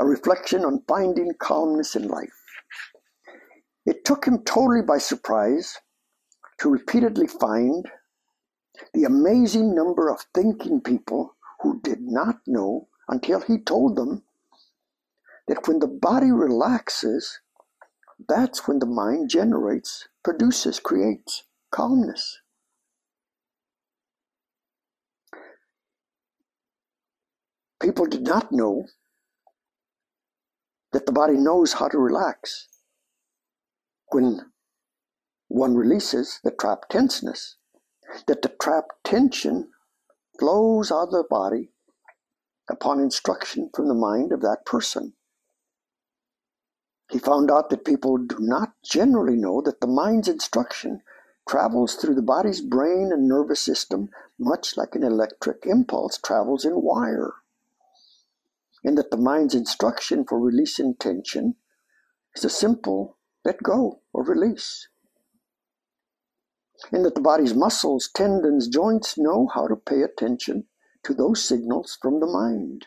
a reflection on finding calmness in life. It took him totally by surprise to repeatedly find the amazing number of thinking people who did not know until he told them that when the body relaxes, that's when the mind generates, produces, creates calmness. People did not know the body knows how to relax when one releases the trapped tenseness, that the trapped tension flows out of the body upon instruction from the mind of that person. He found out that people do not generally know that the mind's instruction travels through the body's brain and nervous system much like an electric impulse travels in wire. And that the mind's instruction for releasing tension is a simple let go or release. And that the body's muscles, tendons, joints know how to pay attention to those signals from the mind.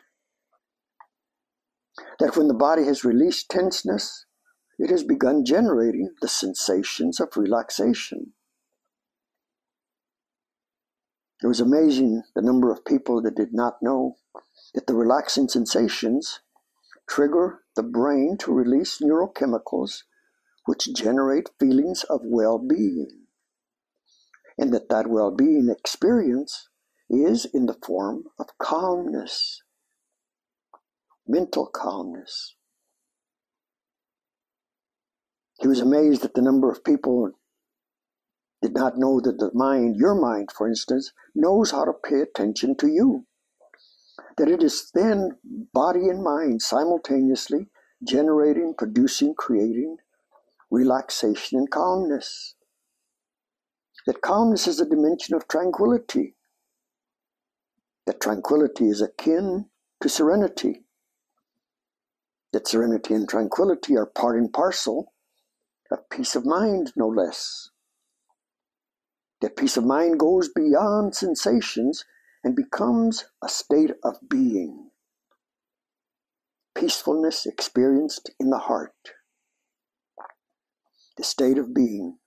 That when the body has released tenseness, it has begun generating the sensations of relaxation. It was amazing the number of people that did not know that the relaxing sensations trigger the brain to release neurochemicals which generate feelings of well-being and that that well-being experience is in the form of calmness, mental calmness. He was amazed at the number of people did not know that the mind, your mind, for instance, knows how to pay attention to you. That it is then body and mind simultaneously generating, producing, creating relaxation and calmness. That calmness is a dimension of tranquility that tranquility is akin to serenity, that serenity and tranquility are part and parcel of peace of mind, no less. That peace of mind goes beyond sensations and becomes a state of being. Peacefulness experienced in the heart. The state of being,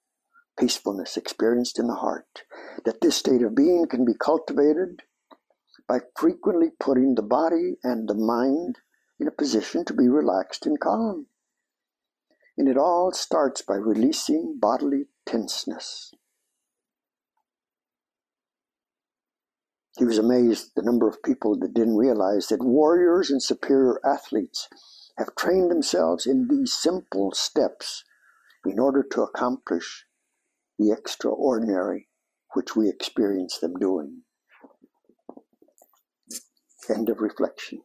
peacefulness experienced in the heart. That this state of being can be cultivated by frequently putting the body and the mind in a position to be relaxed and calm. And it all starts by releasing bodily tenseness. He was amazed at the number of people that didn't realize that warriors and superior athletes have trained themselves in these simple steps in order to accomplish the extraordinary which we experience them doing. End of reflection.